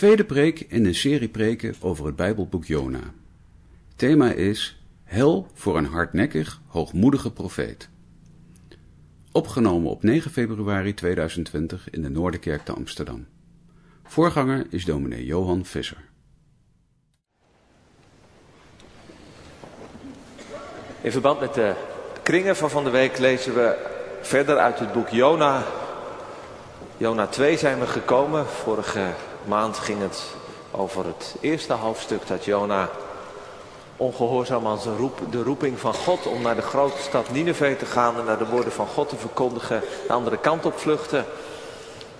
Tweede preek in een serie preken over het Bijbelboek Jona. Thema is Hel voor een hardnekkig, hoogmoedige profeet. Opgenomen op 9 februari 2020 in de Noorderkerk te Amsterdam. Voorganger is dominee Johan Visser. In verband met de kringen van van de week lezen we verder uit het boek Jona. Jona 2 zijn we gekomen. Vorige maand ging het over het eerste hoofdstuk dat Jona ongehoorzaam aan zijn roep, de roeping van God om naar de grote stad Nineveh te gaan en naar de woorden van God te verkondigen, de andere kant op vluchten.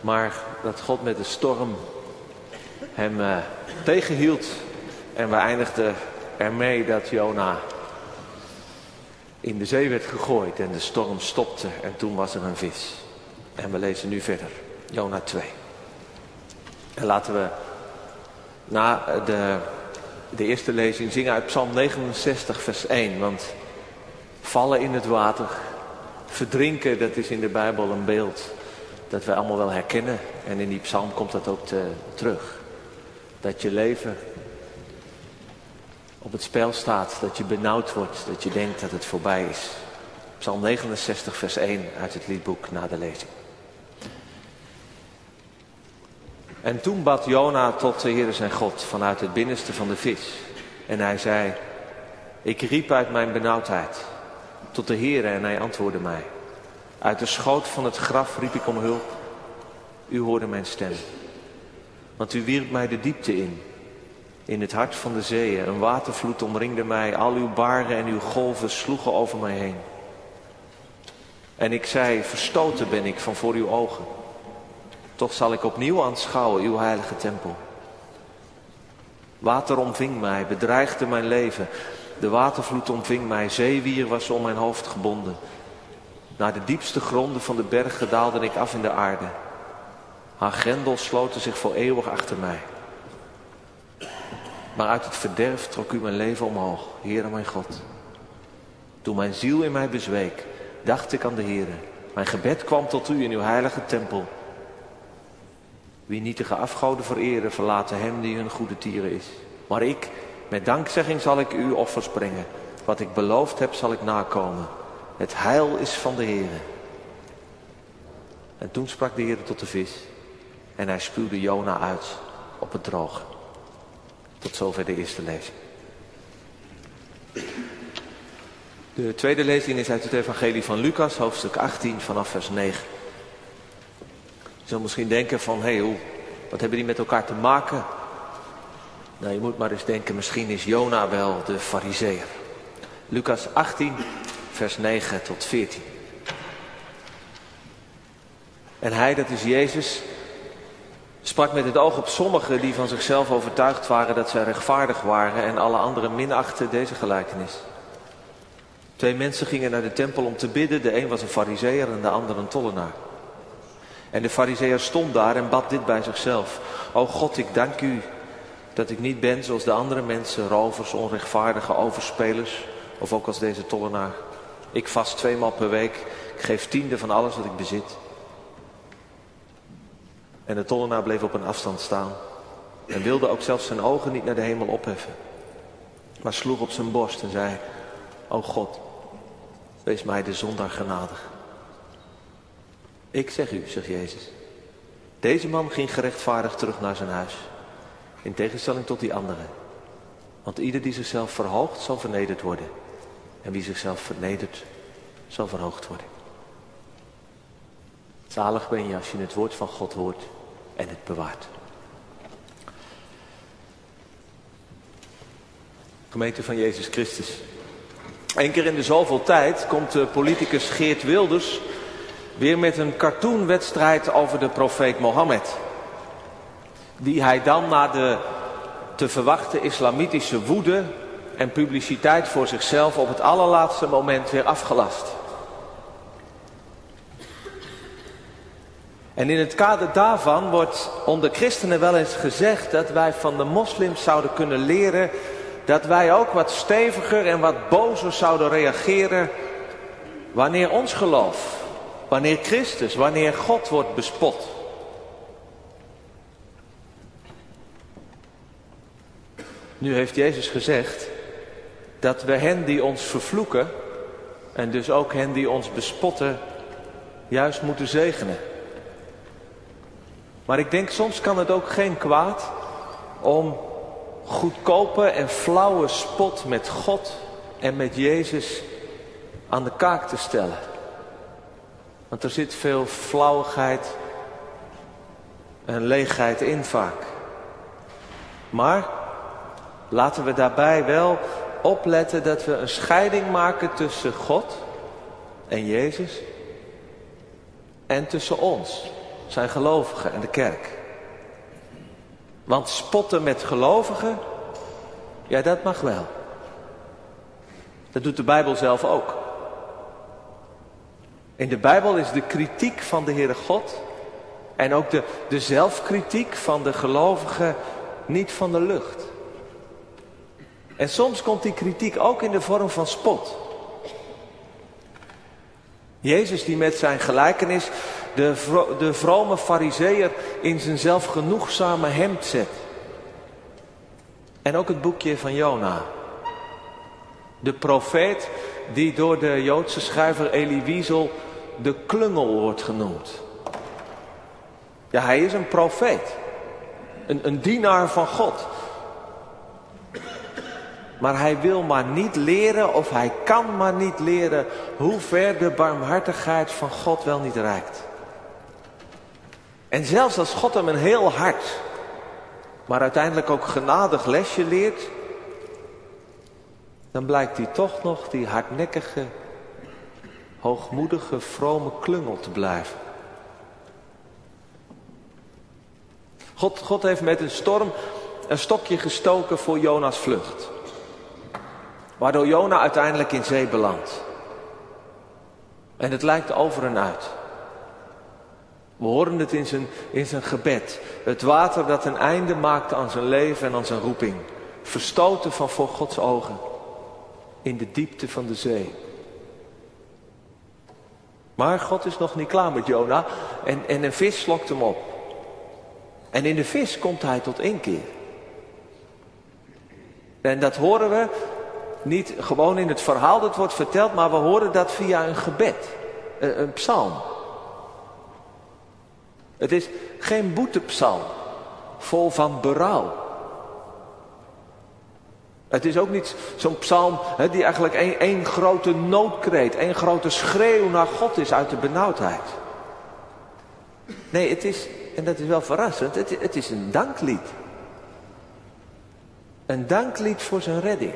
Maar dat God met de storm hem uh, tegenhield en we eindigden ermee dat Jona in de zee werd gegooid en de storm stopte en toen was er een vis. En we lezen nu verder, Jona 2. En laten we na de, de eerste lezing zingen uit Psalm 69, vers 1. Want vallen in het water, verdrinken, dat is in de Bijbel een beeld dat wij allemaal wel herkennen. En in die psalm komt dat ook te, terug. Dat je leven op het spel staat, dat je benauwd wordt, dat je denkt dat het voorbij is. Psalm 69, vers 1 uit het liedboek na de lezing. En toen bad Jona tot de Heere zijn God vanuit het binnenste van de vis. En hij zei, ik riep uit mijn benauwdheid tot de Heere en hij antwoordde mij. Uit de schoot van het graf riep ik om hulp. U hoorde mijn stem. Want u wierp mij de diepte in. In het hart van de zeeën. Een watervloed omringde mij. Al uw baren en uw golven sloegen over mij heen. En ik zei, verstoten ben ik van voor uw ogen. Toch zal ik opnieuw aanschouwen uw heilige tempel. Water omving mij, bedreigde mijn leven. De watervloed omving mij, zeewier was om mijn hoofd gebonden. Naar de diepste gronden van de bergen daalde ik af in de aarde. Haar grendels sloten zich voor eeuwig achter mij. Maar uit het verderf trok u mijn leven omhoog, Heere mijn God. Toen mijn ziel in mij bezweek, dacht ik aan de Heere. Mijn gebed kwam tot u in uw heilige tempel. Wie nietige afgoden vereren, verlaten hem die hun goede tieren is. Maar ik, met dankzegging zal ik u offers brengen. Wat ik beloofd heb, zal ik nakomen. Het heil is van de Heer. En toen sprak de Heer tot de vis. En hij spuwde Jona uit op het droog. Tot zover de eerste lezing. De tweede lezing is uit het Evangelie van Lucas, hoofdstuk 18, vanaf vers 9 zult misschien denken van, hé, hey, wat hebben die met elkaar te maken? Nou, je moet maar eens denken, misschien is Jona wel de fariseer. Lucas 18, vers 9 tot 14. En hij, dat is Jezus, sprak met het oog op sommigen die van zichzelf overtuigd waren dat zij rechtvaardig waren en alle anderen minachten deze gelijkenis. Twee mensen gingen naar de tempel om te bidden, de een was een fariseer en de ander een tollenaar. En de fariseer stond daar en bad dit bij zichzelf. O God, ik dank u dat ik niet ben zoals de andere mensen, rovers, onrechtvaardige overspelers, of ook als deze tollenaar. Ik vast tweemaal per week, ik geef tiende van alles wat ik bezit. En de tollenaar bleef op een afstand staan en wilde ook zelfs zijn ogen niet naar de hemel opheffen. Maar sloeg op zijn borst en zei, O God, wees mij de zondaar genadig. Ik zeg u, zegt Jezus. Deze man ging gerechtvaardigd terug naar zijn huis. In tegenstelling tot die andere. Want ieder die zichzelf verhoogt, zal vernederd worden. En wie zichzelf vernedert, zal verhoogd worden. Zalig ben je als je het woord van God hoort en het bewaart. Gemeente van Jezus Christus. Eén keer in de zoveel tijd komt de politicus Geert Wilders Weer met een cartoonwedstrijd over de profeet Mohammed. Die hij dan na de te verwachten islamitische woede en publiciteit voor zichzelf op het allerlaatste moment weer afgelast. En in het kader daarvan wordt onder christenen wel eens gezegd dat wij van de moslims zouden kunnen leren dat wij ook wat steviger en wat bozer zouden reageren wanneer ons geloof Wanneer Christus, wanneer God wordt bespot. Nu heeft Jezus gezegd dat we hen die ons vervloeken en dus ook hen die ons bespotten, juist moeten zegenen. Maar ik denk soms kan het ook geen kwaad om goedkope en flauwe spot met God en met Jezus aan de kaak te stellen. Want er zit veel flauwigheid en leegheid in vaak. Maar laten we daarbij wel opletten dat we een scheiding maken tussen God en Jezus en tussen ons, zijn gelovigen en de kerk. Want spotten met gelovigen, ja dat mag wel. Dat doet de Bijbel zelf ook. In de Bijbel is de kritiek van de Heere God en ook de, de zelfkritiek van de gelovigen niet van de lucht. En soms komt die kritiek ook in de vorm van spot. Jezus die met zijn gelijkenis de, de vrome fariseer in zijn zelfgenoegzame hemd zet. En ook het boekje van Jona. De profeet die door de Joodse schrijver Elie Wiesel de klungel wordt genoemd. Ja, hij is een profeet. Een, een dienaar van God. Maar hij wil maar niet leren of hij kan maar niet leren hoe ver de barmhartigheid van God wel niet reikt. En zelfs als God hem een heel hard, maar uiteindelijk ook genadig lesje leert, dan blijkt hij toch nog die hardnekkige, hoogmoedige, vrome klungel te blijven. God, God heeft met een storm een stokje gestoken voor Jona's vlucht. Waardoor Jona uiteindelijk in zee belandt. En het lijkt over en uit. We horen het in zijn, in zijn gebed. Het water dat een einde maakt aan zijn leven en aan zijn roeping. Verstoten van voor Gods ogen. In de diepte van de zee. Maar God is nog niet klaar met Jona. En, en een vis slokt hem op. En in de vis komt hij tot één keer. En dat horen we niet gewoon in het verhaal dat wordt verteld, maar we horen dat via een gebed, een, een psalm. Het is geen boetepsalm, vol van berouw. Het is ook niet zo'n psalm die eigenlijk één grote noodkreet, één grote schreeuw naar God is uit de benauwdheid. Nee, het is, en dat is wel verrassend, het, het is een danklied. Een danklied voor zijn redding.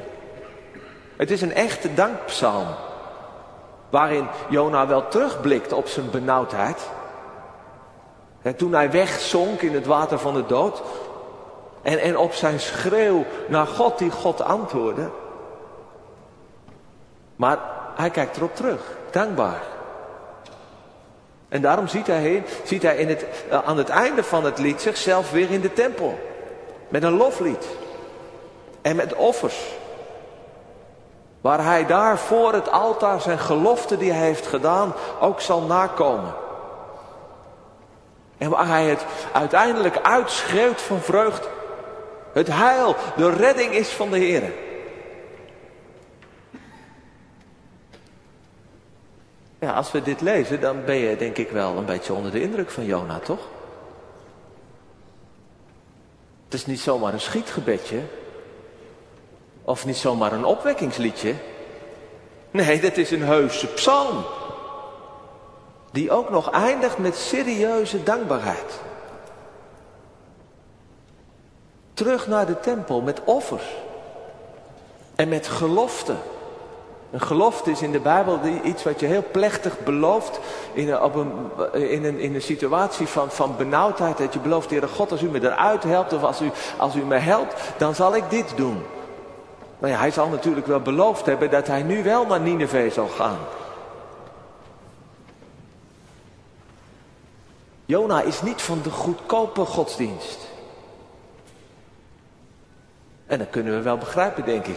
Het is een echte dankpsalm. Waarin Jona wel terugblikt op zijn benauwdheid. toen hij wegzonk in het water van de dood. En, en op zijn schreeuw naar God die God antwoordde. Maar hij kijkt erop terug, dankbaar. En daarom ziet hij, ziet hij in het, eh, aan het einde van het lied zichzelf weer in de tempel. Met een loflied. En met offers. Waar hij daar voor het altaar zijn gelofte die hij heeft gedaan ook zal nakomen. En waar hij het uiteindelijk uitschreeuwt van vreugde. Het heil, de redding is van de Heer. Ja, als we dit lezen, dan ben je denk ik wel een beetje onder de indruk van Jona, toch? Het is niet zomaar een schietgebedje. Of niet zomaar een opwekkingsliedje. Nee, dat is een heuse psalm. Die ook nog eindigt met serieuze dankbaarheid. Terug naar de tempel met offers. En met geloften. Een gelofte is in de Bijbel iets wat je heel plechtig belooft in een, in een situatie van, van benauwdheid. Dat je belooft, Heere God, als u me eruit helpt of als u, als u me helpt, dan zal ik dit doen. Nou ja, hij zal natuurlijk wel beloofd hebben dat hij nu wel naar Nineveh zal gaan. Jona is niet van de goedkope godsdienst. En dat kunnen we wel begrijpen, denk ik.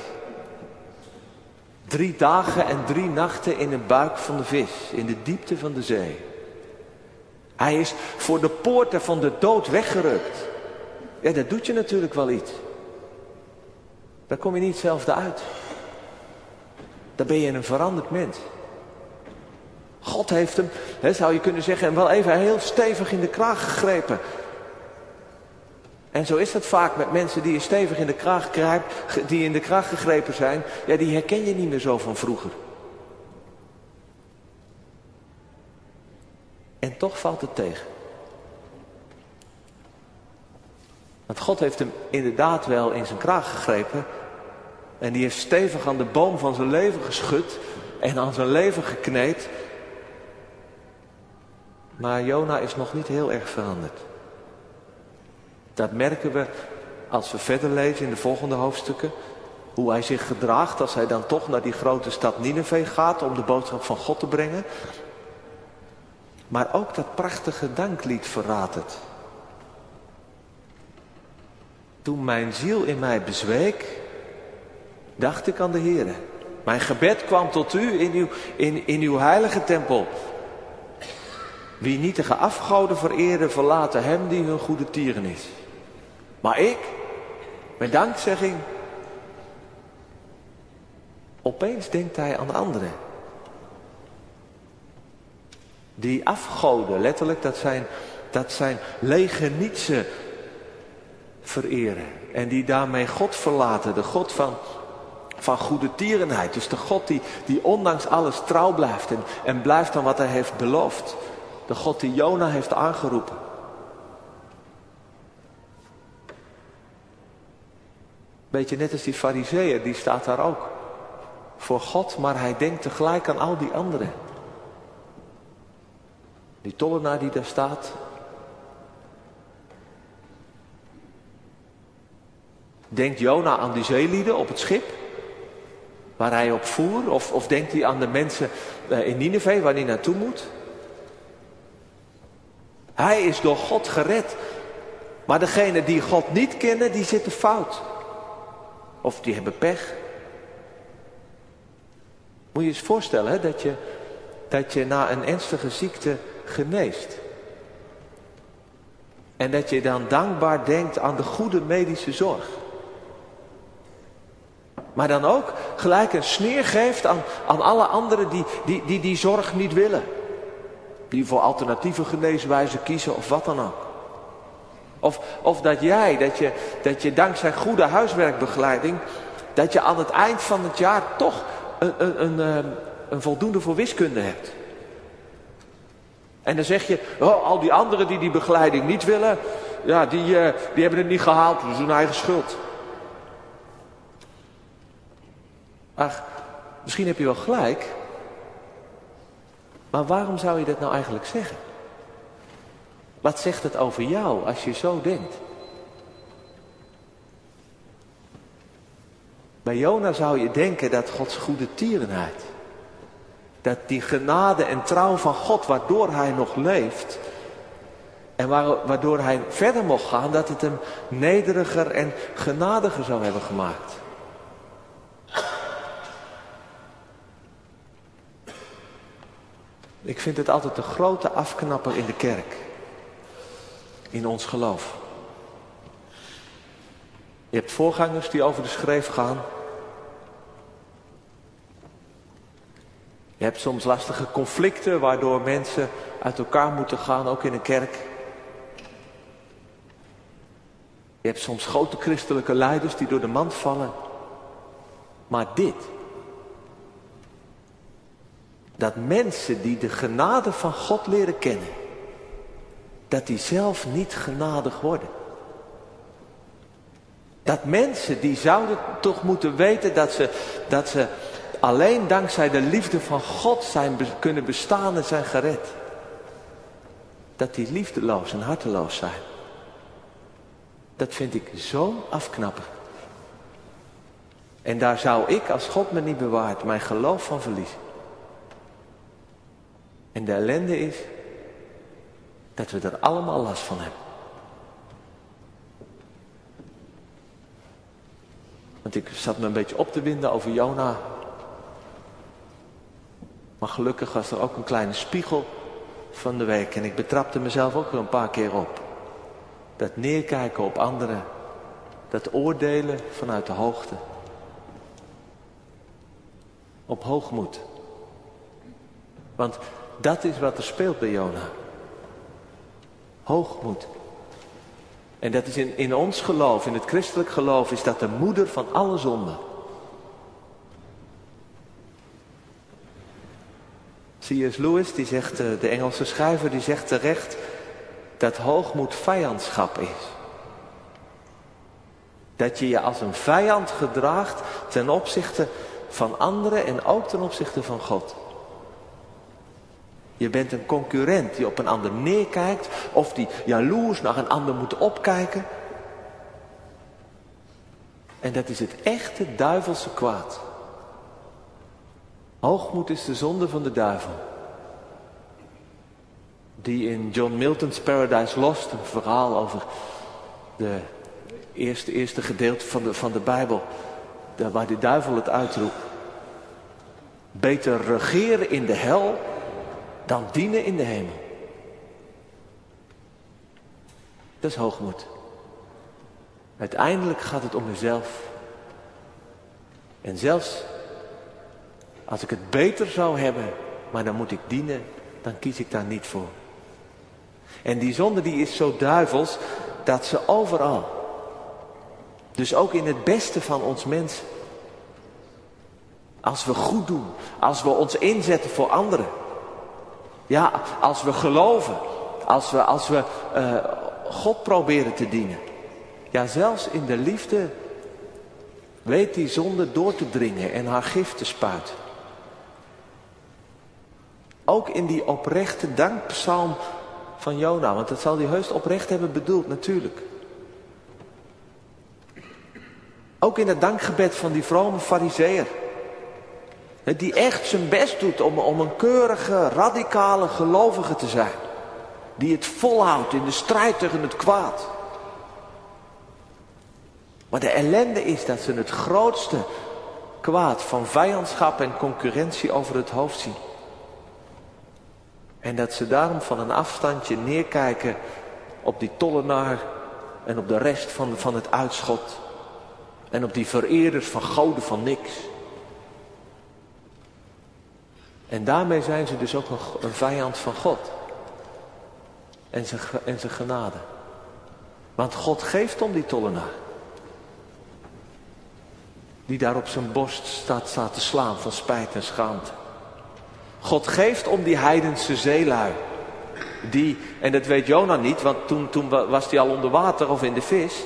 Drie dagen en drie nachten in de buik van de vis, in de diepte van de zee. Hij is voor de poorten van de dood weggerukt. Ja, dat doet je natuurlijk wel iets. Dan kom je niet hetzelfde uit. Dan ben je een veranderd mens. God heeft hem, hè, zou je kunnen zeggen, wel even heel stevig in de kraag gegrepen. En zo is het vaak met mensen die je stevig in de kraag grijpt, die in de kraag gegrepen zijn. Ja, die herken je niet meer zo van vroeger. En toch valt het tegen. Want God heeft hem inderdaad wel in zijn kraag gegrepen. En die heeft stevig aan de boom van zijn leven geschud. En aan zijn leven gekneed. Maar Jona is nog niet heel erg veranderd. Dat merken we als we verder lezen in de volgende hoofdstukken. Hoe hij zich gedraagt als hij dan toch naar die grote stad Nineveh gaat om de boodschap van God te brengen. Maar ook dat prachtige danklied verraadt het. Toen mijn ziel in mij bezweek, dacht ik aan de Heer. Mijn gebed kwam tot u in uw, in, in uw heilige tempel. Wie nietige afgoden vereerde, verlaten hem die hun goede tieren is. Maar ik, met dankzegging, opeens denkt hij aan de anderen. Die afgoden, letterlijk, dat zijn, dat zijn lege nietsen vereren. En die daarmee God verlaten, de God van, van goede tierenheid. Dus de God die, die ondanks alles trouw blijft en, en blijft aan wat hij heeft beloofd. De God die Jona heeft aangeroepen. Weet je, net als die fariseeër, die staat daar ook. Voor God, maar hij denkt tegelijk aan al die anderen. Die tollenaar die daar staat. Denkt Jona aan die zeelieden op het schip? Waar hij op voer? Of, of denkt hij aan de mensen eh, in Nineveh waar hij naartoe moet? Hij is door God gered. Maar degenen die God niet kennen, die zitten fout. Of die hebben pech. Moet je eens voorstellen hè, dat, je, dat je na een ernstige ziekte geneest. En dat je dan dankbaar denkt aan de goede medische zorg. Maar dan ook gelijk een sneer geeft aan, aan alle anderen die die, die die zorg niet willen. Die voor alternatieve geneeswijzen kiezen of wat dan ook. Of, of dat jij, dat je, dat je dankzij goede huiswerkbegeleiding, dat je aan het eind van het jaar toch een, een, een, ehm, een voldoende voor wiskunde hebt. En dan zeg je, oh, al die anderen die die begeleiding niet willen, ja, die, uh, die hebben het niet gehaald, is hun eigen schuld. Ach, misschien heb je wel gelijk, maar waarom zou je dat nou eigenlijk zeggen? Wat zegt het over jou als je zo denkt? Bij Jona zou je denken dat Gods goede tierenheid, dat die genade en trouw van God, waardoor hij nog leeft, en waardoor hij verder mocht gaan, dat het hem nederiger en genadiger zou hebben gemaakt. Ik vind het altijd een grote afknapper in de kerk. In ons geloof. Je hebt voorgangers die over de schreef gaan. Je hebt soms lastige conflicten waardoor mensen uit elkaar moeten gaan, ook in een kerk. Je hebt soms grote christelijke leiders die door de mand vallen. Maar dit, dat mensen die de genade van God leren kennen, dat die zelf niet genadig worden. Dat mensen die zouden toch moeten weten dat ze, dat ze alleen dankzij de liefde van God zijn, kunnen bestaan en zijn gered. Dat die liefdeloos en harteloos zijn. Dat vind ik zo'n afknapper. En daar zou ik, als God me niet bewaart, mijn geloof van verliezen. En de ellende is dat we er allemaal last van hebben. Want ik zat me een beetje op te winden over Jona. Maar gelukkig was er ook een kleine spiegel van de week. En ik betrapte mezelf ook wel een paar keer op. Dat neerkijken op anderen. Dat oordelen vanuit de hoogte. op hoogmoed. Want dat is wat er speelt bij Jona. Hoogmoed. En dat is in, in ons geloof, in het christelijk geloof, is dat de moeder van alle zonden. C.S. Lewis, die zegt, eh, de Engelse schrijver, die zegt terecht dat hoogmoed vijandschap is. Dat je je als een vijand gedraagt ten opzichte van anderen en ook ten opzichte van God. Je bent een concurrent die op een ander neerkijkt of die jaloers naar een ander moet opkijken. En dat is het echte duivelse kwaad. Hoogmoed is de zonde van de duivel. Die in John Milton's Paradise Lost, een verhaal over de eerste, eerste gedeelte van de, van de Bijbel, waar de duivel het uitroept. Beter regeren in de hel dan dienen in de hemel. Dat is hoogmoed. Uiteindelijk gaat het om mezelf. En zelfs als ik het beter zou hebben, maar dan moet ik dienen, dan kies ik daar niet voor. En die zonde die is zo duivels dat ze overal, dus ook in het beste van ons mensen, als we goed doen, als we ons inzetten voor anderen, ja, als we geloven, als we, als we uh, God proberen te dienen, ja, zelfs in de liefde weet die zonde door te dringen en haar gif te spuiten. Ook in die oprechte dankpsalm van Jona, want dat zal hij heus oprecht hebben bedoeld, natuurlijk. Ook in het dankgebed van die vrome fariseer. Die echt zijn best doet om, om een keurige, radicale gelovige te zijn. Die het volhoudt in de strijd tegen het kwaad. Maar de ellende is dat ze het grootste kwaad van vijandschap en concurrentie over het hoofd zien. En dat ze daarom van een afstandje neerkijken op die tollenaar en op de rest van, van het uitschot. En op die vereerders van goden van niks. En daarmee zijn ze dus ook een vijand van God. En zijn, en zijn genade. Want God geeft om die tollenaar. Die daar op zijn borst staat, staat te slaan van spijt en schaamte. God geeft om die heidense zeelui. Die, en dat weet Jona niet, want toen, toen was hij al onder water of in de vis.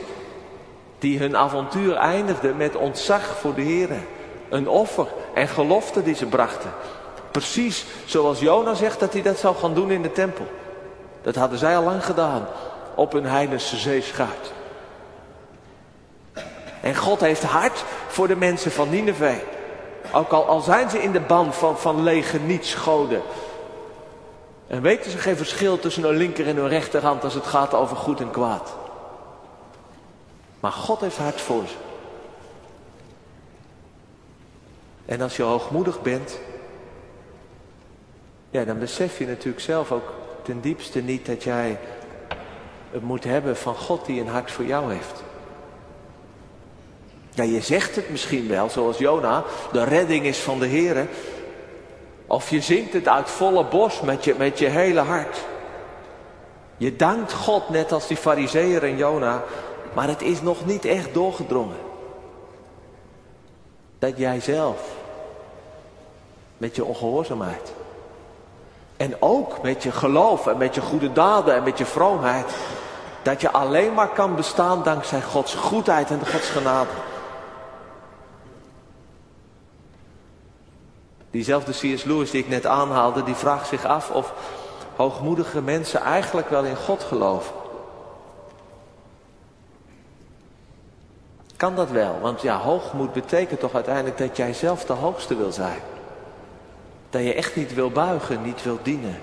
Die hun avontuur eindigde met ontzag voor de Heer. Een offer en gelofte die ze brachten. Precies zoals Jona zegt dat hij dat zou gaan doen in de tempel. Dat hadden zij al lang gedaan op een heidense zeeschuit. En God heeft hart voor de mensen van Nineveh. Ook al, al zijn ze in de band van, van lege nietsgoden. En weten ze geen verschil tussen hun linker en hun rechterhand als het gaat over goed en kwaad. Maar God heeft hart voor ze. En als je hoogmoedig bent, ja, dan besef je natuurlijk zelf ook ten diepste niet dat jij het moet hebben van God die een hart voor jou heeft. Ja, je zegt het misschien wel, zoals Jona, de redding is van de Heer. Of je zingt het uit volle bos met je, met je hele hart. Je dankt God net als die fariseer en Jona, maar het is nog niet echt doorgedrongen. Dat jij zelf, met je ongehoorzaamheid, en ook met je geloof en met je goede daden en met je vroomheid, dat je alleen maar kan bestaan dankzij Gods goedheid en Gods genade. Diezelfde C.S. Lewis die ik net aanhaalde, die vraagt zich af of hoogmoedige mensen eigenlijk wel in God geloven. Kan dat wel? Want ja, hoogmoed betekent toch uiteindelijk dat jij zelf de hoogste wil zijn. Dat je echt niet wil buigen, niet wil dienen.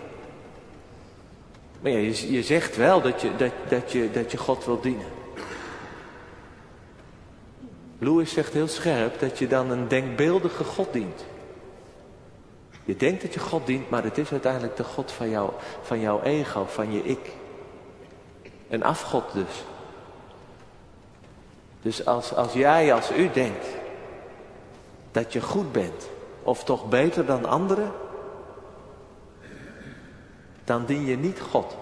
Maar je, je zegt wel dat je, dat, dat, je, dat je God wil dienen. Louis zegt heel scherp dat je dan een denkbeeldige God dient. Je denkt dat je God dient, maar het is uiteindelijk de God van, jou, van jouw ego, van je ik. Een afgod dus. Dus als, als jij, als u denkt dat je goed bent, of toch beter dan anderen, dan dien je niet God.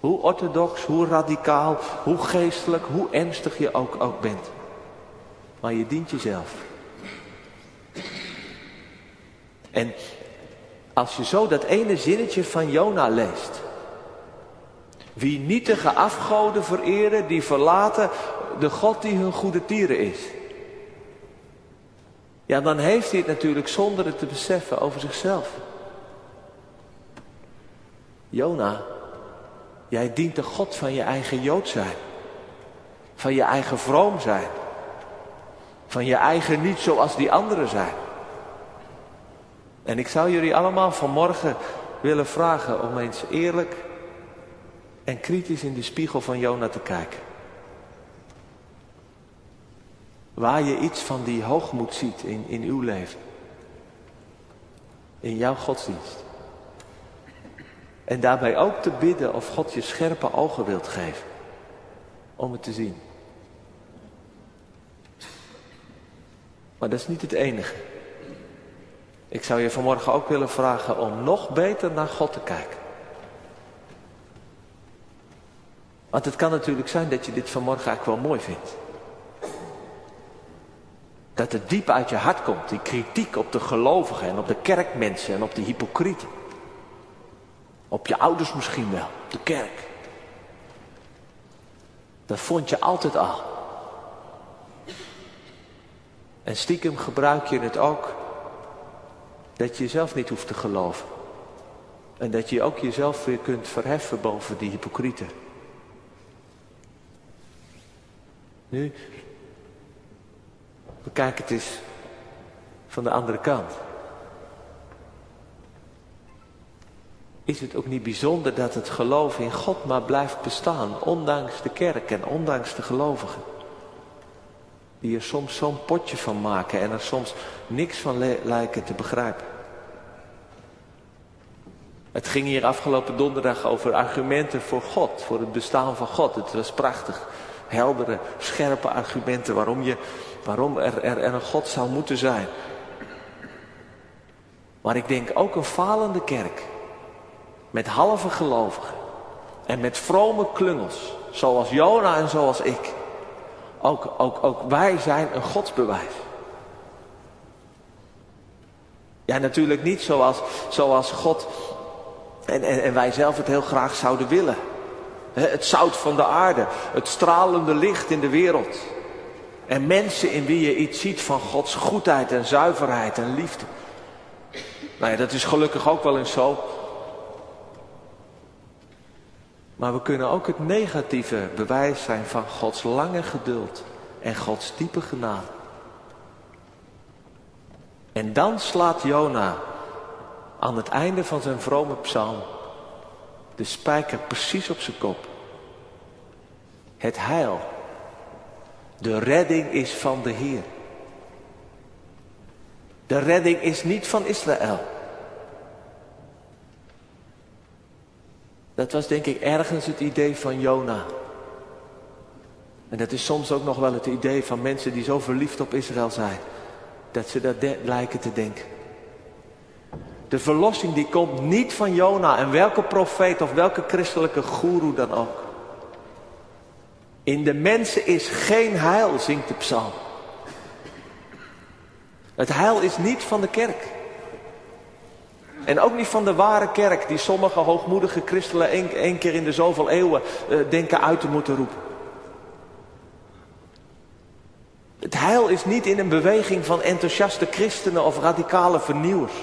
Hoe orthodox, hoe radicaal, hoe geestelijk, hoe ernstig je ook, ook bent. Maar je dient jezelf. En als je zo dat ene zinnetje van Jona leest. Wie nietige afgoden vereren, die verlaten de God die hun goede tieren is. Ja, dan heeft hij het natuurlijk zonder het te beseffen over zichzelf. Jona, jij dient de God van je eigen Jood zijn. Van je eigen vroom zijn. Van je eigen niet zoals die anderen zijn. En ik zou jullie allemaal vanmorgen willen vragen om eens eerlijk en kritisch in de spiegel van Jona te kijken. Waar je iets van die hoogmoed ziet in, in uw leven. In jouw godsdienst. En daarbij ook te bidden of God je scherpe ogen wilt geven. Om het te zien. Maar dat is niet het enige. Ik zou je vanmorgen ook willen vragen om nog beter naar God te kijken. Want het kan natuurlijk zijn dat je dit vanmorgen eigenlijk wel mooi vindt. Dat het diep uit je hart komt, die kritiek op de gelovigen en op de kerkmensen en op de hypocrieten. Op je ouders misschien wel, op de kerk. Dat vond je altijd al. En stiekem gebruik je het ook dat je jezelf niet hoeft te geloven. En dat je ook jezelf weer kunt verheffen boven die hypocrieten. Nu, bekijk het eens van de andere kant. Is het ook niet bijzonder dat het geloof in God maar blijft bestaan, ondanks de kerk en ondanks de gelovigen? Die er soms zo'n potje van maken en er soms niks van lijken te begrijpen. Het ging hier afgelopen donderdag over argumenten voor God, voor het bestaan van God. Het was prachtig. Heldere, scherpe argumenten waarom, je, waarom er, er, een God zou moeten zijn. Maar ik denk ook een falende kerk. Met halve gelovigen. En met vrome klungels. Zoals Jona en zoals ik. Ook, ook, ook wij zijn een godsbewijs. Ja, natuurlijk niet zoals, zoals God en, en, en wij zelf het heel graag zouden willen. Het zout van de aarde, het stralende licht in de wereld. En mensen in wie je iets ziet van Gods goedheid en zuiverheid en liefde. Nou ja, dat is gelukkig ook wel eens zo. Maar we kunnen ook het negatieve bewijs zijn van Gods lange geduld en Gods diepe genade. En dan slaat Jona aan het einde van zijn vrome psalm de spijker precies op zijn kop. Het heil, de redding is van de Heer. De redding is niet van Israël. Dat was denk ik ergens het idee van Jona. En dat is soms ook nog wel het idee van mensen die zo verliefd op Israël zijn. Dat ze dat lijken te denken. De verlossing die komt niet van Jona en welke profeet of welke christelijke goeroe dan ook. In de mensen is geen heil, zingt de psalm. Het heil is niet van de kerk. En ook niet van de ware kerk die sommige hoogmoedige christenen één, keer in de zoveel eeuwen uh, denken uit te moeten roepen. Het heil is niet in een beweging van enthousiaste christenen of radicale vernieuwers.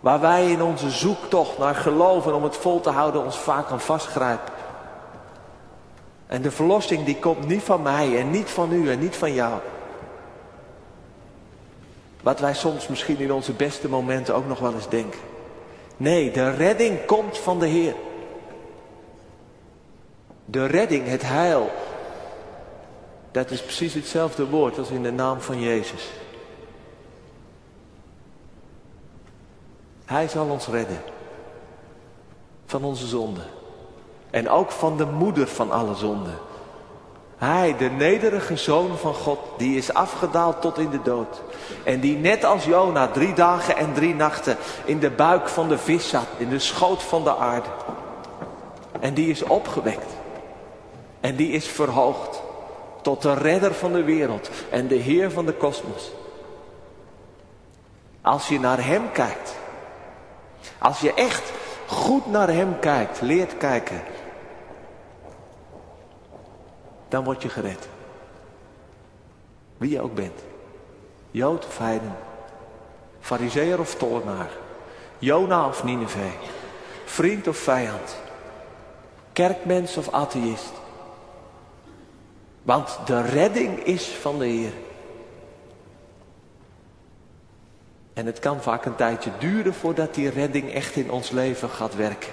Waar wij in onze zoektocht naar geloven om het vol te houden ons vaak aan vastgrijpen. En de verlossing die komt niet van mij en niet van u en niet van jou. Wat wij soms misschien in onze beste momenten ook nog wel eens denken. Nee, de redding komt van de Heer. De redding, het heil. Dat is precies hetzelfde woord als in de naam van Jezus. Hij zal ons redden. Van onze zonden. En ook van de moeder van alle zonden. Hij, de nederige zoon van God, die is afgedaald tot in de dood. En die net als Jona drie dagen en drie nachten in de buik van de vis zat, in de schoot van de aarde. En die is opgewekt. En die is verhoogd tot de redder van de wereld en de heer van de kosmos. Als je naar hem kijkt, als je echt goed naar hem kijkt, leert kijken, dan word je gered. Wie je ook bent. Jood of heiden. Fariseer of tollenaar. Jona of Nineveh. Vriend of vijand. Kerkmens of atheïst. Want de redding is van de Heer. En het kan vaak een tijdje duren voordat die redding echt in ons leven gaat werken.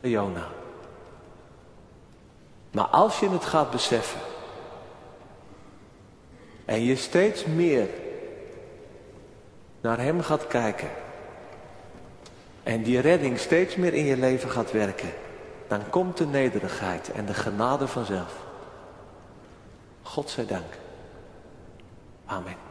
Jona. Maar als je het gaat beseffen en je steeds meer naar Hem gaat kijken en die redding steeds meer in je leven gaat werken, dan komt de nederigheid en de genade vanzelf. God zij dank. Amen.